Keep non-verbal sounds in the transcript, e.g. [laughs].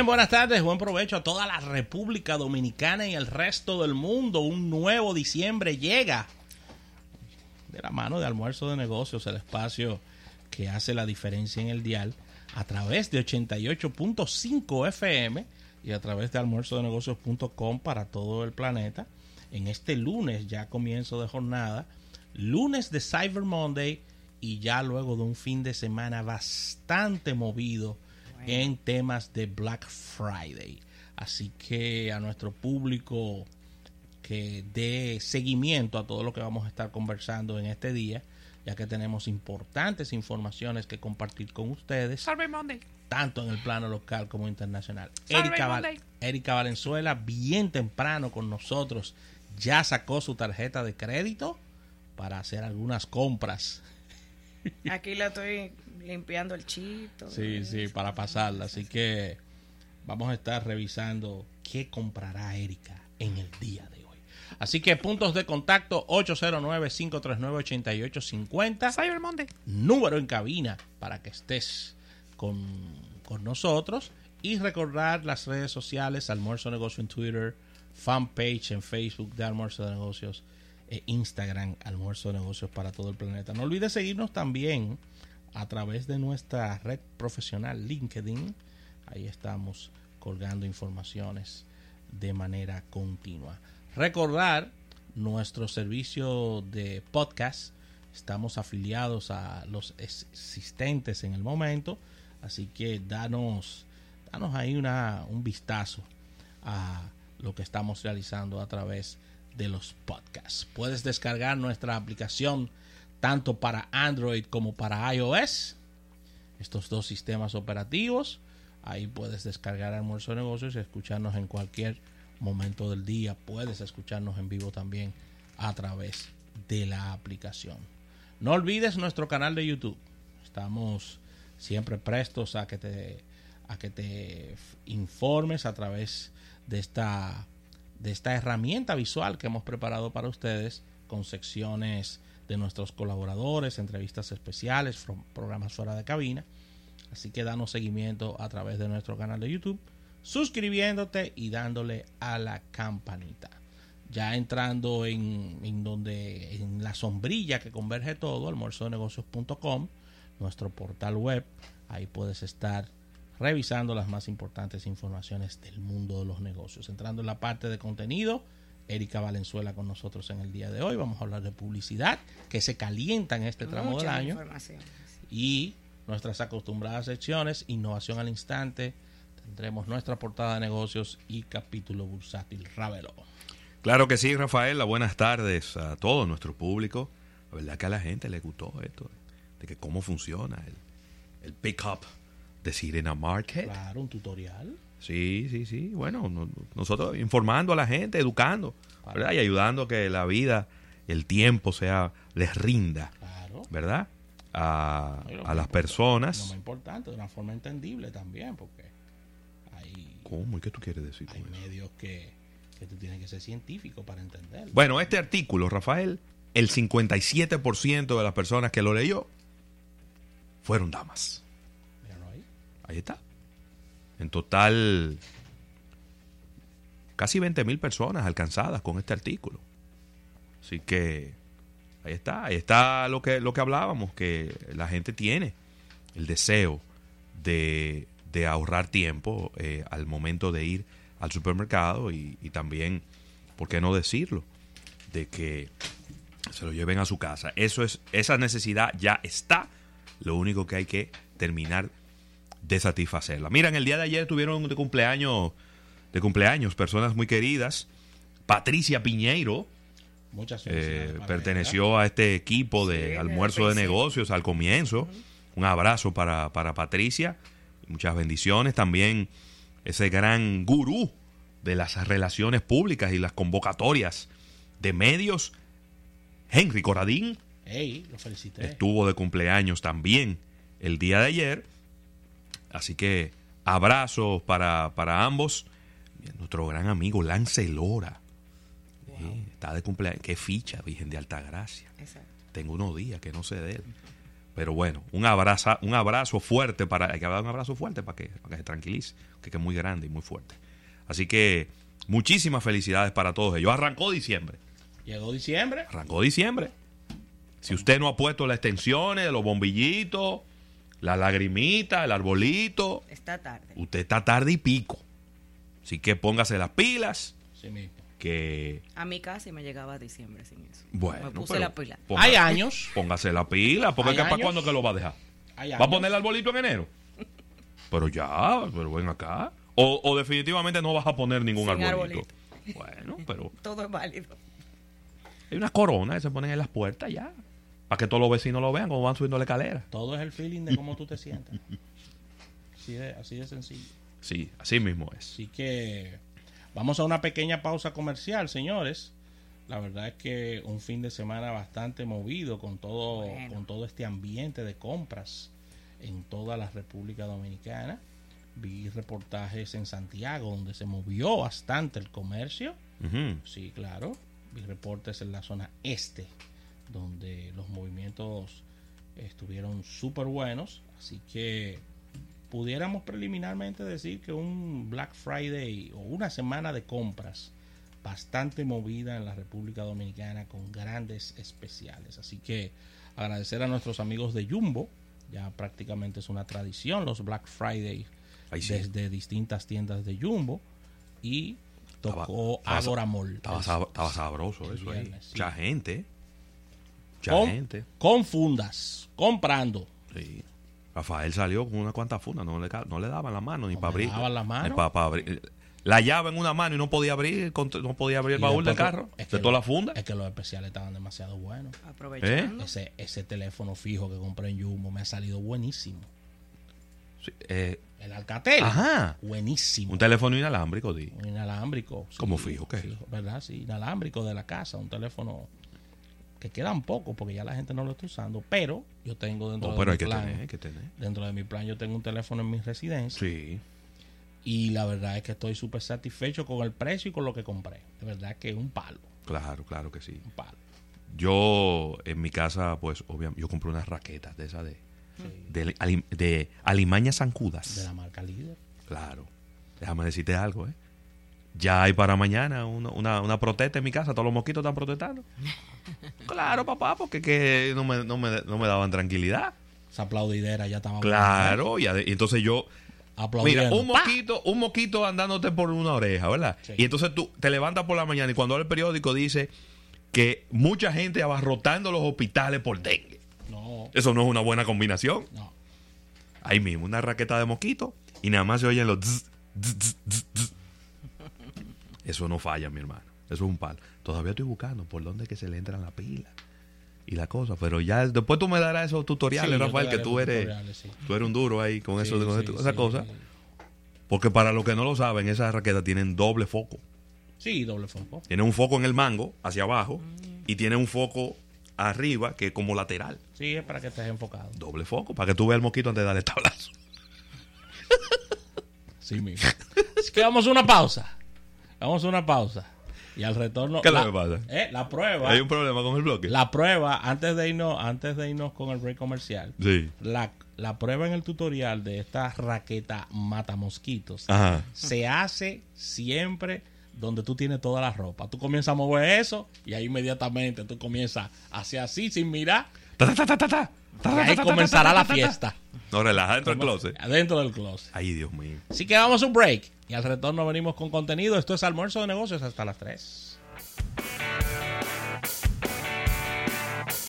Buenas tardes, buen provecho a toda la República Dominicana y el resto del mundo. Un nuevo diciembre llega de la mano de almuerzo de negocios, el espacio que hace la diferencia en el dial a través de 88.5 FM y a través de almuerzo de negocios.com para todo el planeta. En este lunes, ya comienzo de jornada, lunes de Cyber Monday y ya luego de un fin de semana bastante movido en temas de Black Friday. Así que a nuestro público que dé seguimiento a todo lo que vamos a estar conversando en este día, ya que tenemos importantes informaciones que compartir con ustedes, tanto en el plano local como internacional. Erika, Erika Valenzuela, bien temprano con nosotros, ya sacó su tarjeta de crédito para hacer algunas compras. Aquí la estoy limpiando el chito. Sí, sí, para pasarla. Así que vamos a estar revisando qué comprará Erika en el día de hoy. Así que puntos de contacto 809-539-8850. Cyber Monday. Número en cabina para que estés con, con nosotros. Y recordar las redes sociales, Almuerzo Negocio en Twitter, fanpage en Facebook de Almuerzo de Negocios, e Instagram, Almuerzo de Negocios para todo el planeta. No olvides seguirnos también a través de nuestra red profesional LinkedIn. Ahí estamos colgando informaciones de manera continua. Recordar nuestro servicio de podcast. Estamos afiliados a los existentes en el momento. Así que danos, danos ahí una, un vistazo a lo que estamos realizando a través de los podcasts. Puedes descargar nuestra aplicación tanto para Android como para iOS. Estos dos sistemas operativos. Ahí puedes descargar Almuerzo de Negocios y escucharnos en cualquier momento del día. Puedes escucharnos en vivo también a través de la aplicación. No olvides nuestro canal de YouTube. Estamos siempre prestos a que te, a que te informes a través de esta, de esta herramienta visual que hemos preparado para ustedes con secciones de nuestros colaboradores, entrevistas especiales, programas fuera de cabina. Así que danos seguimiento a través de nuestro canal de YouTube, suscribiéndote y dándole a la campanita. Ya entrando en, en donde en la sombrilla que converge todo, almuerzonegocios.com, nuestro portal web, ahí puedes estar revisando las más importantes informaciones del mundo de los negocios. Entrando en la parte de contenido, Erika Valenzuela con nosotros en el día de hoy. Vamos a hablar de publicidad, que se calienta en este tramo del año. Y nuestras acostumbradas secciones, innovación al instante. Tendremos nuestra portada de negocios y capítulo bursátil. Ravelo. Claro que sí, Rafael. Buenas tardes a todo nuestro público. La verdad que a la gente le gustó esto, de que cómo funciona el, el pick-up de Sirena Market. Claro, un tutorial. Sí, sí, sí. Bueno, nosotros informando a la gente, educando, ¿verdad? Y ayudando a que la vida, el tiempo sea, les rinda, ¿verdad? A, las personas. Lo más importante, de una forma entendible también, porque hay... ¿Cómo? ¿Y qué tú quieres decir? Hay medios que, que tú tienes que ser científico para entender. Bueno, este artículo, Rafael, el 57% de las personas que lo leyó fueron damas. Ahí. está. En total, casi 20.000 personas alcanzadas con este artículo. Así que ahí está, ahí está lo que, lo que hablábamos, que la gente tiene el deseo de, ahorrar tiempo eh, al momento de ir al supermercado y, y, también, ¿por qué no decirlo? De que se lo lleven a su casa. Eso es, esa necesidad ya está. Lo único que hay que terminar de satisfacerla. Mira, en el día de ayer tuvieron de cumpleaños, de cumpleaños personas muy queridas. Patricia Piñeiro, Muchas eh, perteneció a este equipo de almuerzo de negocios al comienzo. Un abrazo para, para, Patricia. Muchas bendiciones. También ese gran gurú de las relaciones públicas y las convocatorias de medios, Henry Coradín. lo felicité. Estuvo de cumpleaños también el día de ayer. Así que abrazos para, para ambos. Nuestro gran amigo Lance Lora. está de cumpleaños. Qué ficha, Virgen de Altagracia. Exacto. Tengo unos días que no sé de él. Pero bueno, un abrazo, un abrazo fuerte para. Hay que dar un abrazo fuerte para que, para que se tranquilice, que es muy grande y muy fuerte. Así que muchísimas felicidades para todos ellos. Arrancó diciembre. Llegó diciembre. Arrancó diciembre. Si usted no ha puesto las extensiones, los bombillitos, la lagrimita, el arbolito, Está tarde. usted está tarde y pico. Así que póngase las pilas, Sí mismo. que A mí casi me llegaba diciembre sin eso. bueno. Me puse la pila. ponga- Hay años. Póngase la pila, porque ¿para cuándo que lo va a dejar? Hay ¿Va a poner el arbolito en enero? Pero ya, pero ven acá. O, o definitivamente no vas a poner ningún Sin arbolito. Bueno, pero [laughs] Todo es válido. hay unas coronas que se ponen en las puertas ya. Para que todos los vecinos lo vean como van subiendo la escalera. Todo es el feeling de cómo tú te sientas. Así de, así de sencillo. Sí, así mismo es. Así que vamos a una pequeña pausa comercial, señores. La verdad es que un fin de semana bastante movido con todo, Bueno. con todo este ambiente de compras en toda la República Dominicana. Vi reportajes en Santiago donde se movió bastante el comercio. Sí, claro. Vi reportes en la zona este, donde los movimientos estuvieron súper buenos. Así que pudiéramos preliminarmente decir que un Black Friday o una semana de compras bastante movida en la República Dominicana con grandes especiales. Así que agradecer a nuestros amigos de Jumbo. Ya prácticamente es una tradición los Black Friday sí. desde distintas tiendas de Jumbo. Y tocó Agora Mall. Estaba, sabroso eso ahí. sí. Mucha gente. Mucha con, gente. con fundas, comprando. Sí. Rafael salió con una cuantas fundas, no le, no le daban la mano ni No para abrir. daban la mano. ni pa- pa abrir. La llave en una mano y no podía abrir, no podía abrir el Y baúl del carro. es de que- toda la funda. Es que los especiales estaban demasiado buenos. Aprovechando. Ese, ese teléfono fijo que compré en Jumbo me ha salido buenísimo. Sí, eh, El Alcatel. Ajá. Buenísimo. un teléfono inalámbrico, di. Un inalámbrico. sí, ¿Cómo fijo? ¿Qué? ¿Verdad? Sí, inalámbrico de la casa. Un teléfono que quedan poco porque ya la gente no lo está usando. Pero yo tengo dentro Oh, de mi hay que plan. tener, hay que tener. Dentro de mi plan yo tengo un teléfono en mi residencia. Sí. Y la verdad es que estoy súper satisfecho con el precio y con lo que compré. De verdad que es un palo. Claro, claro que sí. Un palo. Yo, en mi casa, pues, obviamente, yo compré unas raquetas de esas de, Sí. de, ali- de alimañas zancudas. De la marca líder. Claro. Déjame decirte algo, ¿eh? Ya hay para mañana una, una, una protesta en mi casa. Todos los mosquitos están protestando. [laughs] claro, papá, porque que no me, no me, no me daban tranquilidad. Esa aplaudidera ya estaba Claro, y, entonces yo... Mira, un mosquito, un mosquito andándote por una oreja, ¿verdad? Sí. Y entonces tú te levantas por la mañana y cuando el periódico dice que mucha gente abarrotando los hospitales por dengue. No, Eso no es una buena combinación. no. Ahí mismo, una raqueta de mosquito y nada más se oyen los... Eso no falla, mi hermano. Eso es un palo. Todavía estoy buscando por dónde es que se le entran la pila y la cosa. Pero ya después tú me darás esos tutoriales, Sí, Rafael, que tú eres, sí. tú eres un duro ahí con eso, Sí, esa cosa. Porque para los que no lo saben, esas raquetas tienen doble foco. Sí, doble foco. Tiene un foco en el mango, hacia abajo, y tiene un foco arriba, que es como lateral. Sí, es para que estés enfocado. Doble foco, para que tú veas el mosquito antes de darle tablazo. Sí, mismo. Así que vamos a una pausa. Vamos a una pausa. Y al retorno. ¿Qué la, que pasa? eh, la prueba. Hay un problema con el bloque. La prueba, antes de irnos, antes de irnos con el break comercial. Sí. La, la prueba en el tutorial de esta raqueta mata mosquitos Ajá. se hace siempre donde tú tienes toda la ropa. Tú comienzas a mover eso y ahí inmediatamente tú comienzas a hacer así sin mirar. Ta, y ahí comenzará la ta, ta, ta. fiesta. No, relaja dentro del closet. Adentro del closet. Ay, Dios mío. Así que vamos a un break y al retorno venimos con contenido. Esto es almuerzo de negocios hasta las 3.